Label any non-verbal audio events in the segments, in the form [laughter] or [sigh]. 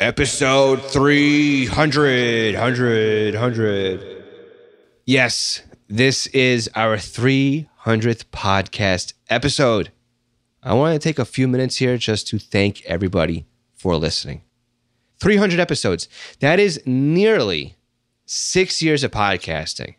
Episode 300, 100, 100. Yes, this is our 300th podcast episode. I want to take a few minutes here just to thank everybody for listening. 300 episodes. That is nearly six years of podcasting.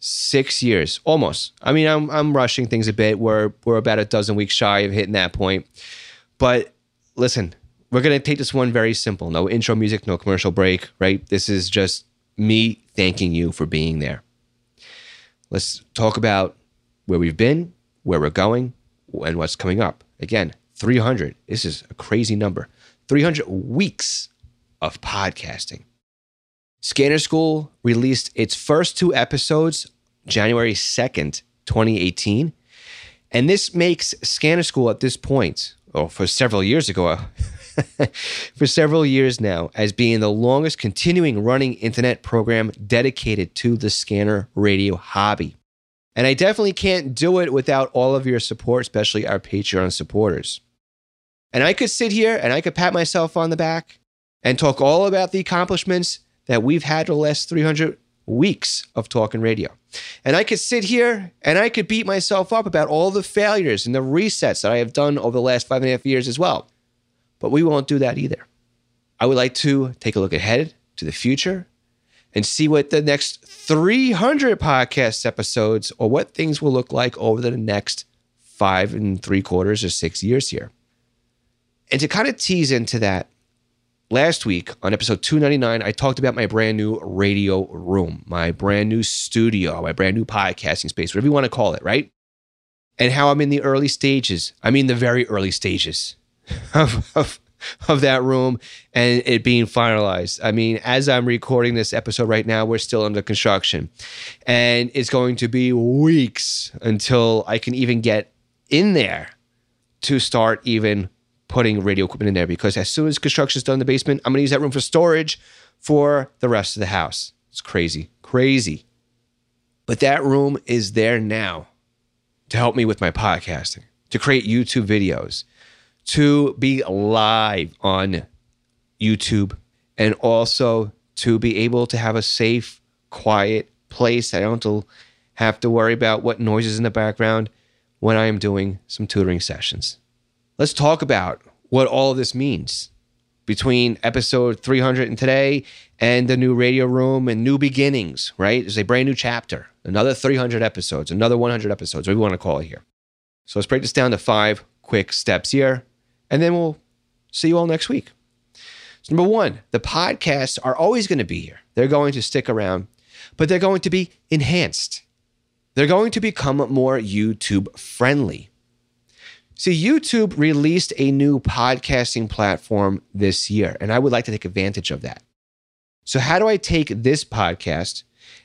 Six years, almost. I mean, I'm, I'm rushing things a bit. We're, we're about a dozen weeks shy of hitting that point. But listen, we're going to take this one very simple. No intro music, no commercial break, right? This is just me thanking you for being there. Let's talk about where we've been, where we're going, and what's coming up. Again, 300. This is a crazy number. 300 weeks of podcasting. Scanner School released its first two episodes January 2nd, 2018. And this makes Scanner School at this point, or for several years ago, [laughs] [laughs] for several years now as being the longest continuing running internet program dedicated to the scanner radio hobby. And I definitely can't do it without all of your support, especially our Patreon supporters. And I could sit here and I could pat myself on the back and talk all about the accomplishments that we've had the last 300 weeks of talking radio. And I could sit here and I could beat myself up about all the failures and the resets that I have done over the last five and a half years as well. But we won't do that either. I would like to take a look ahead to the future and see what the next 300 podcast episodes or what things will look like over the next five and three quarters or six years here. And to kind of tease into that, last week on episode 299, I talked about my brand new radio room, my brand new studio, my brand new podcasting space, whatever you want to call it, right? And how I'm in the early stages. I mean, the very early stages [laughs] of, of, of that room and it being finalized. I mean, as I'm recording this episode right now, we're still under construction. And it's going to be weeks until I can even get in there to start even putting radio equipment in there because as soon as construction is done in the basement, I'm going to use that room for storage for the rest of the house. It's crazy, crazy. But that room is there now to help me with my podcasting, to create YouTube videos, to be live on YouTube and also to be able to have a safe, quiet place. I don't have to worry about what noises in the background when I am doing some tutoring sessions. Let's talk about what all of this means between episode 300 and today and the new radio room and new beginnings, right? There's a brand new chapter, another 300 episodes, another 100 episodes, whatever you want to call it here. So let's break this down to five quick steps here and then we'll see you all next week. So number one, the podcasts are always going to be here. They're going to stick around, but they're going to be enhanced. They're going to become more YouTube friendly. See, YouTube released a new podcasting platform this year, and I would like to take advantage of that. So, how do I take this podcast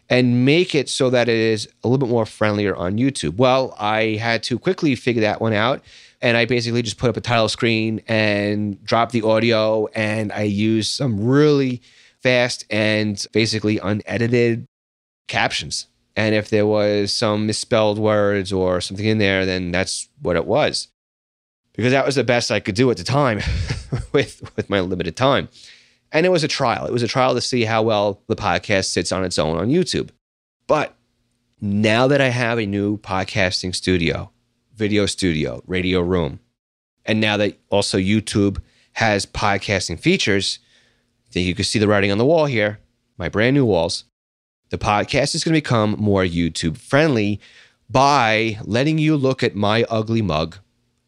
and make it so that it is a little bit more friendlier on YouTube? Well, I had to quickly figure that one out and I basically just put up a title screen and drop the audio, and I use some really fast and basically unedited captions. And if there was some misspelled words or something in there, then that's what it was. Because that was the best I could do at the time [laughs] with, with my limited time. And it was a trial. It was a trial to see how well the podcast sits on its own on YouTube. But now that I have a new podcasting studio, video studio, radio room. And now that also YouTube has podcasting features, that you can see the writing on the wall here, my brand new walls. The podcast is going to become more YouTube friendly by letting you look at my ugly mug,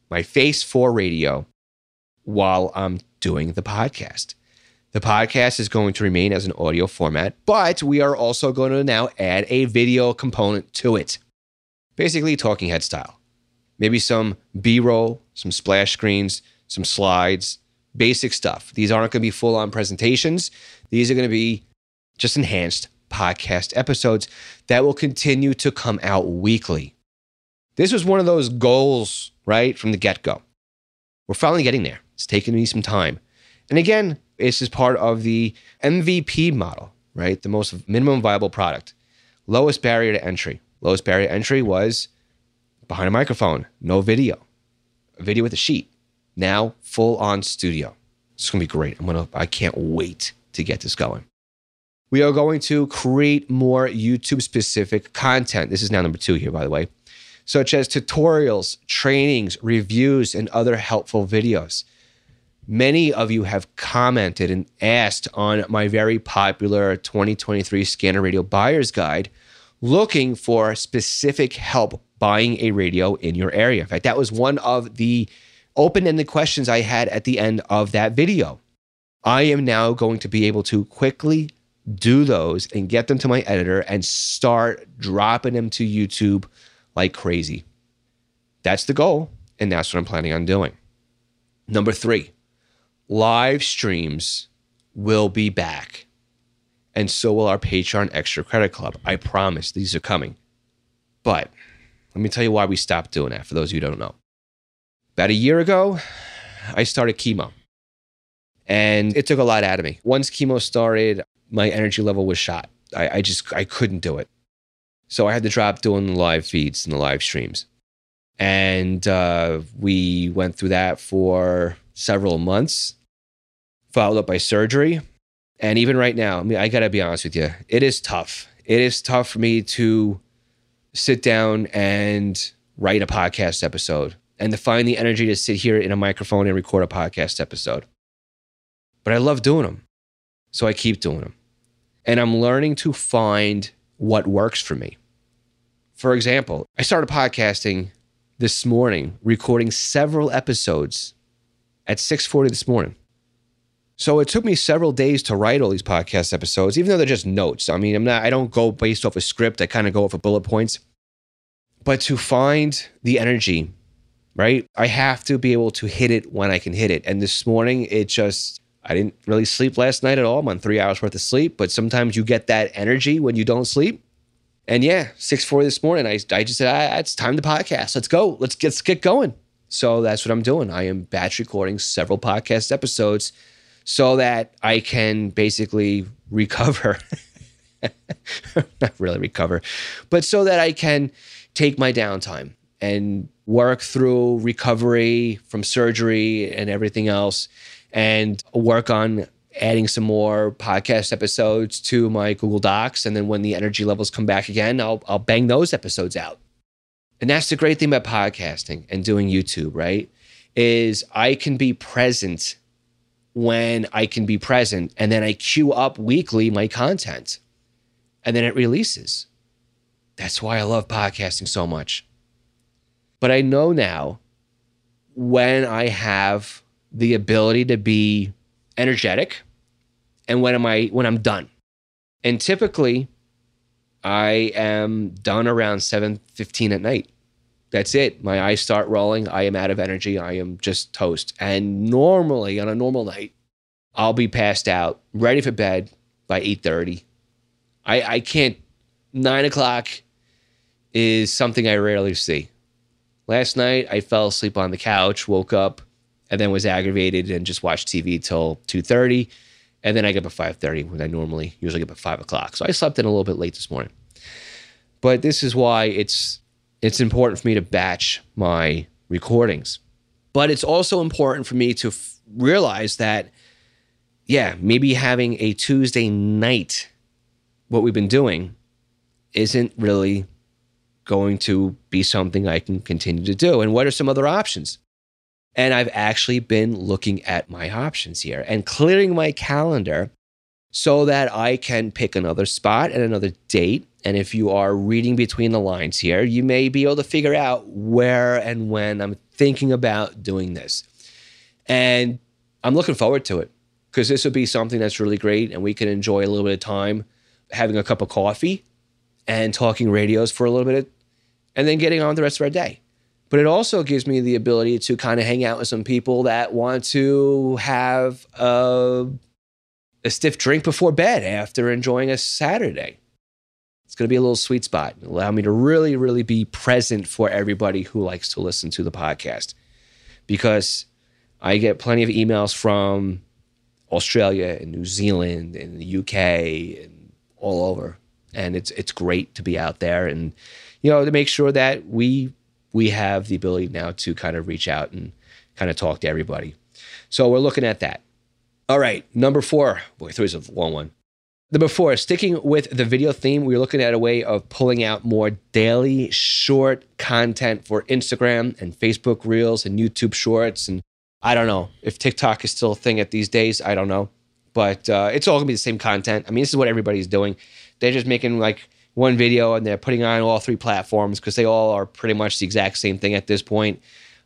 my face for radio, while I'm doing the podcast. The podcast is going to remain as an audio format, but we are also going to now add a video component to it. Basically, talking head style maybe some B roll, some splash screens, some slides, basic stuff. These aren't going to be full on presentations. These are going to be just enhanced podcast episodes that will continue to come out weekly. This was one of those goals, right, from the get go. We're finally getting there. It's taken me some time. And again, this is part of the MVP model, right? The most minimum viable product. Lowest barrier to entry. Lowest barrier to entry was behind a microphone, no video, a video with a sheet. Now, full on studio. It's to be great. I'm to, I can't wait to get this going. We are going to create more YouTube specific content. This is now number two here, by the way, such as tutorials, trainings, reviews, and other helpful videos. Many of you have commented and asked on my very popular 2023 Scanner Radio Buyer's Guide looking for specific help buying a radio in your area. In fact, that was one of the open ended questions I had at the end of that video. I am now going to be able to quickly do those and get them to my editor and start dropping them to YouTube like crazy. That's the goal, and that's what I'm planning on doing. Number three, live streams will be back. And so will our Patreon Extra Credit Club. I promise these are coming. But let me tell you why we stopped doing that for those who don't know. About a year ago, I started chemo. And it took a lot out of me. Once chemo started, my energy level was shot. I, I just I couldn't do it. So I had to drop doing the live feeds and the live streams. And uh, we went through that for several months, followed up by surgery. And even right now, I mean, I gotta be honest with you, it is tough. It is tough for me to sit down and write a podcast episode and to find the energy to sit here in a microphone and record a podcast episode. But I love doing them. So I keep doing them. And I'm learning to find what works for me. For example, I started podcasting this morning, recording several episodes at 6:40 this morning. So it took me several days to write all these podcast episodes, even though they're just notes. I mean, I'm not I don't go based off a script. I kind of go off of bullet points. But to find the energy, right? I have to be able to hit it when I can hit it. And this morning it just I didn't really sleep last night at all. I'm on three hours worth of sleep, but sometimes you get that energy when you don't sleep. And yeah, 6:40 this morning, I, I just said, ah, it's time to podcast. Let's go. Let's get, let's get going. So that's what I'm doing. I am batch recording several podcast episodes so that I can basically recover. [laughs] Not really recover, but so that I can take my downtime and work through recovery from surgery and everything else and work on adding some more podcast episodes to my Google Docs. And then when the energy levels come back again, I'll, I'll bang those episodes out. And that's the great thing about podcasting and doing YouTube, right? Is I can be present when I can be present. And then I queue up weekly my content and then it releases. That's why I love podcasting so much. But I know now when I have the ability to be energetic and when am I when I'm done. And typically I am done around 7:15 at night. That's it. My eyes start rolling. I am out of energy. I am just toast. And normally on a normal night, I'll be passed out, ready for bed by 8:30. I, I can't nine o'clock is something I rarely see. Last night I fell asleep on the couch, woke up, and then was aggravated and just watched TV till 2.30 and then i get up at 5.30 when i normally usually get up at 5 o'clock so i slept in a little bit late this morning but this is why it's it's important for me to batch my recordings. But it's also important for me to f- realize that yeah maybe having a tuesday night what we've been doing isn't really going to be something i can continue to do. And what are some other options? And I've actually been looking at my options here and clearing my calendar so that I can pick another spot and another date. And if you are reading between the lines here, you may be able to figure out where and when I'm thinking about doing this. And I'm looking forward to it because this will be something that's really great and we can enjoy a little bit of time having a cup of coffee and talking radios for a little bit and then getting on the rest of our day but it also gives me the ability to kind of hang out with some people that want to have a, a stiff drink before bed after enjoying a Saturday. It's going to be a little sweet spot. allow me to really, really be present for everybody who likes to listen to the podcast because I get plenty of emails from Australia and New Zealand and the UK and all over. And it's it's great to be out there and you know to make sure that we we have the ability now to kind of reach out and kind of talk to everybody. So we're looking at that. All right, number four. Boy, three is a long one. Number four, sticking with the video theme, we're looking at a way of pulling out more daily short content for Instagram and Facebook Reels and YouTube Shorts. And I don't know if TikTok is still a thing at these days. I don't know. But uh, it's all gonna be the same content. I mean, this is what everybody's doing. They're just making like one video and they're putting on all three platforms because they all are pretty much the exact same thing at this point.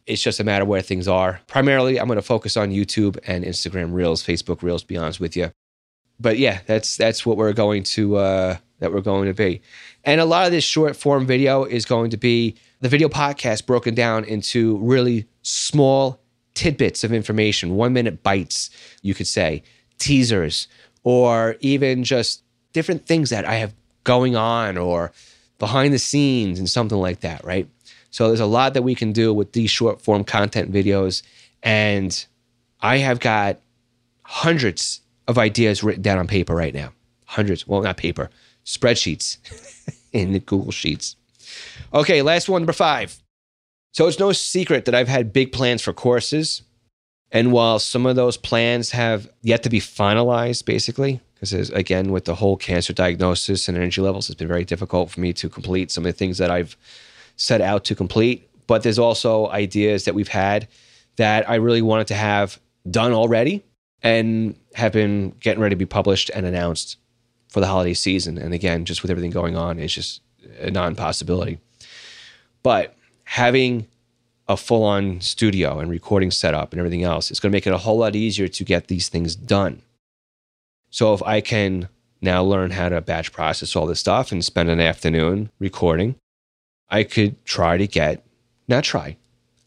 It's just a matter where things are. Primarily, I'm going to focus on YouTube and Instagram Reels, Facebook Reels. To be honest with you, but yeah, that's that's what we're going to uh, that we're going to be. And a lot of this short form video is going to be the video podcast broken down into really small tidbits of information, one minute bites, you could say, teasers, or even just different things that I have going on or behind the scenes and something like that, right? So there's a lot that we can do with these short form content videos. And I have got hundreds of ideas written down on paper right now. Hundreds. Well, not paper, spreadsheets [laughs] in the Google Sheets. Okay, last one, number five. So it's no secret that I've had big plans for courses. And while some of those plans have yet to be finalized, basically, because again, with the whole cancer diagnosis and energy levels, it's been very difficult for me to complete some of the things that I've set out to complete. But there's also ideas that we've had that I really wanted to have done already and have been getting ready to be published and announced for the holiday season. And again, just with everything going on, it's just a non possibility. But having a full on studio and recording setup and everything else, it's going to make it a whole lot easier to get these things done. So if I can now learn how to batch process all this stuff and spend an afternoon recording, I could try to get, not try,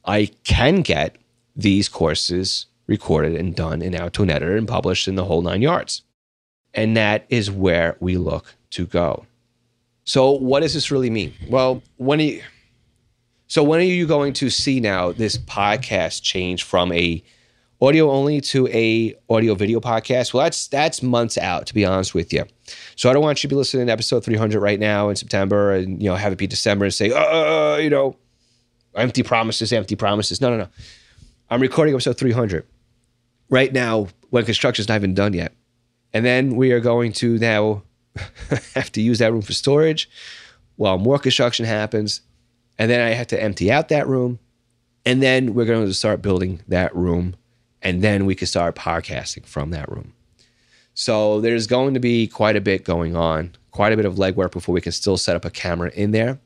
I can get these courses recorded and done to an editor and published in the whole nine yards. And that is where we look to go. So, what does this really mean? Well, when you, so when are you going to see now this podcast change from a audio only to a audio video podcast? Well, that's that's months out, to be honest with you. So I don't want you to be listening to episode 300 right now in September and you know have it be December and say, uh, you know, empty promises, empty promises. No, no, no. I'm recording episode 300 right now when construction is not even done yet, and then we are going to now [laughs] have to use that room for storage while more construction happens, and then I have to empty out that room, and then we're going to start building that room and then we could start podcasting from that room. So there's going to be quite a bit going on, quite a bit of legwork before we can still set up a camera in there.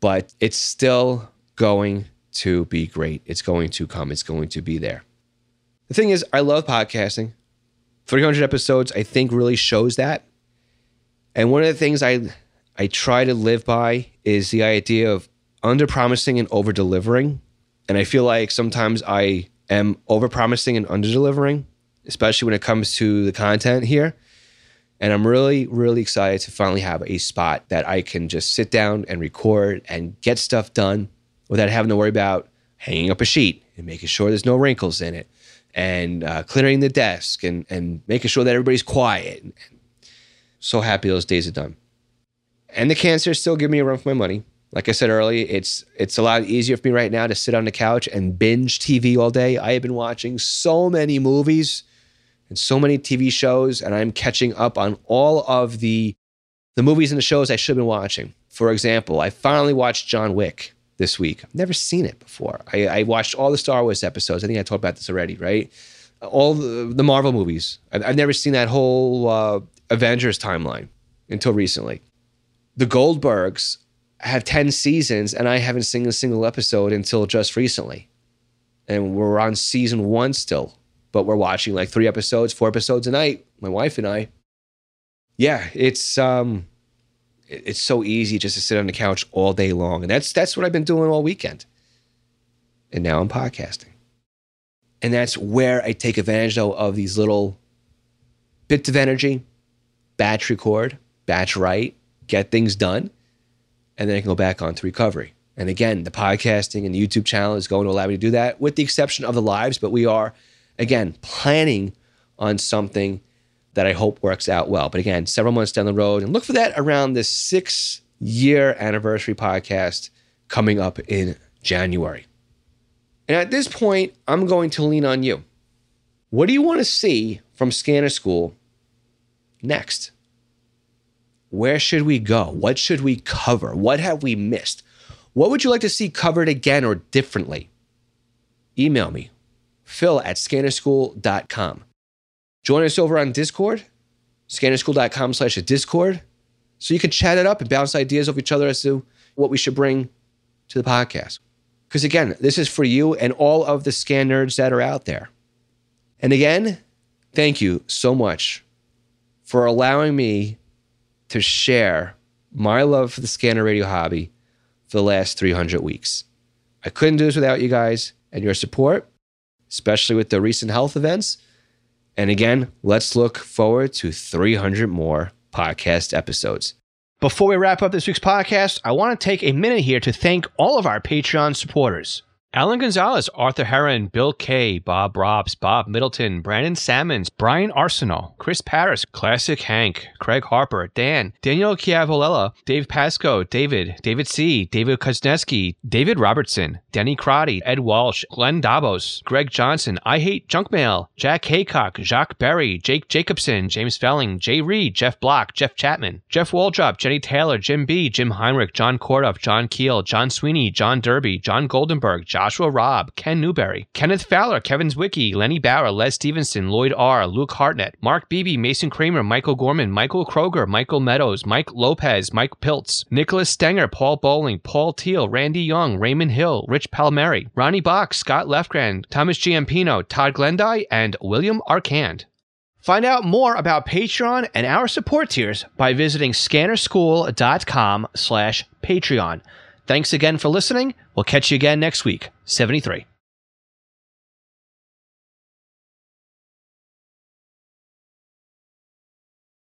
But it's still going to be great. It's going to come, it's going to be there. The thing is, I love podcasting. 300 episodes, I think, really shows that. And one of the things I I try to live by is the idea of under promising and over delivering. And I feel like sometimes I am overpromising and underdelivering, especially when it comes to the content here. And I'm really, really excited to finally have a spot that I can just sit down and record and get stuff done without having to worry about hanging up a sheet and making sure there's no wrinkles in it and uh, clearing the desk and, and making sure that everybody's quiet. So happy those days are done. And the cancer still give me a run for my money. Like I said earlier, it's it's a lot easier for me right now to sit on the couch and binge TV all day. I have been watching so many movies and so many TV shows, and I'm catching up on all of the the movies and the shows I should have been watching. For example, I finally watched John Wick this week. I've never seen it before. I, I watched all the Star Wars episodes. I think I talked about this already, right? All the, the Marvel movies. I've, I've, never seen that whole uh, Avengers timeline until recently. The Goldbergs have 10 seasons and I haven't seen a single episode until just recently. And we're on season one still, but we're watching like three episodes, four episodes a night, my wife and I. Yeah, it's um it's so easy just to sit on the couch all day long. And that's that's what I've been doing all weekend. And now I'm podcasting. And that's where I take advantage though of these little bits of energy, batch record, batch write, get things done and then I can go back on to recovery. And again, the podcasting and the YouTube channel is going to allow me to do that, with the exception of the lives. But we are, again, planning on something that I hope works out well. But again, several months down the road, and look for that around the six year anniversary podcast coming up in January. And at this point, I'm going to lean on you. What do you want to see from Scanner School next? Where should we go? What should we cover? What have we missed? What would you like to see covered again or differently? Email me, phil at scannerschool.com. Join us over on Discord, scannerschool.com slash Discord, so you can chat it up and bounce ideas off each other as to what we should bring to the podcast. Because again, this is for you and all of the scan nerds that are out there. And again, thank you so much for allowing me to share my love for the scanner radio hobby for the last 300 weeks. I couldn't do this without you guys and your support, especially with the recent health events. And again, let's look forward to 300 more podcast episodes. Before we wrap up this week's podcast, I want to take a minute here to thank all of our Patreon supporters. Alan Gonzalez, Arthur Heron, Bill Kay, Bob Robs, Bob Middleton, Brandon Salmons, Brian Arsenal, Chris Paris, Classic Hank, Craig Harper, Dan, Daniel Chiavolella, Dave Pasco, David, David C., David Kuznetsky, David Robertson, Denny Crotty, Ed Walsh, Glenn Davos, Greg Johnson, I Hate Junk Mail, Jack Haycock, Jacques Berry, Jake Jacobson, James Felling, Jay Reed, Jeff Block, Jeff Chapman, Jeff Waldrop, Jenny Taylor, Jim B., Jim Heinrich, John Kordoff, John Keel, John Sweeney, John Derby, John Goldenberg, Joshua Robb, Ken Newberry, Kenneth Fowler, Kevin Zwicky, Lenny Bauer, Les Stevenson, Lloyd R., Luke Hartnett, Mark Beebe, Mason Kramer, Michael Gorman, Michael Kroger, Michael Meadows, Mike Lopez, Mike Piltz, Nicholas Stenger, Paul Bowling, Paul Teal, Randy Young, Raymond Hill, Rich Palmieri, Ronnie Box, Scott Lefgren, Thomas Giampino, Todd Glendy, and William Arcand. Find out more about Patreon and our support tiers by visiting scannerschool.com slash Patreon. Thanks again for listening. We'll catch you again next week. 73.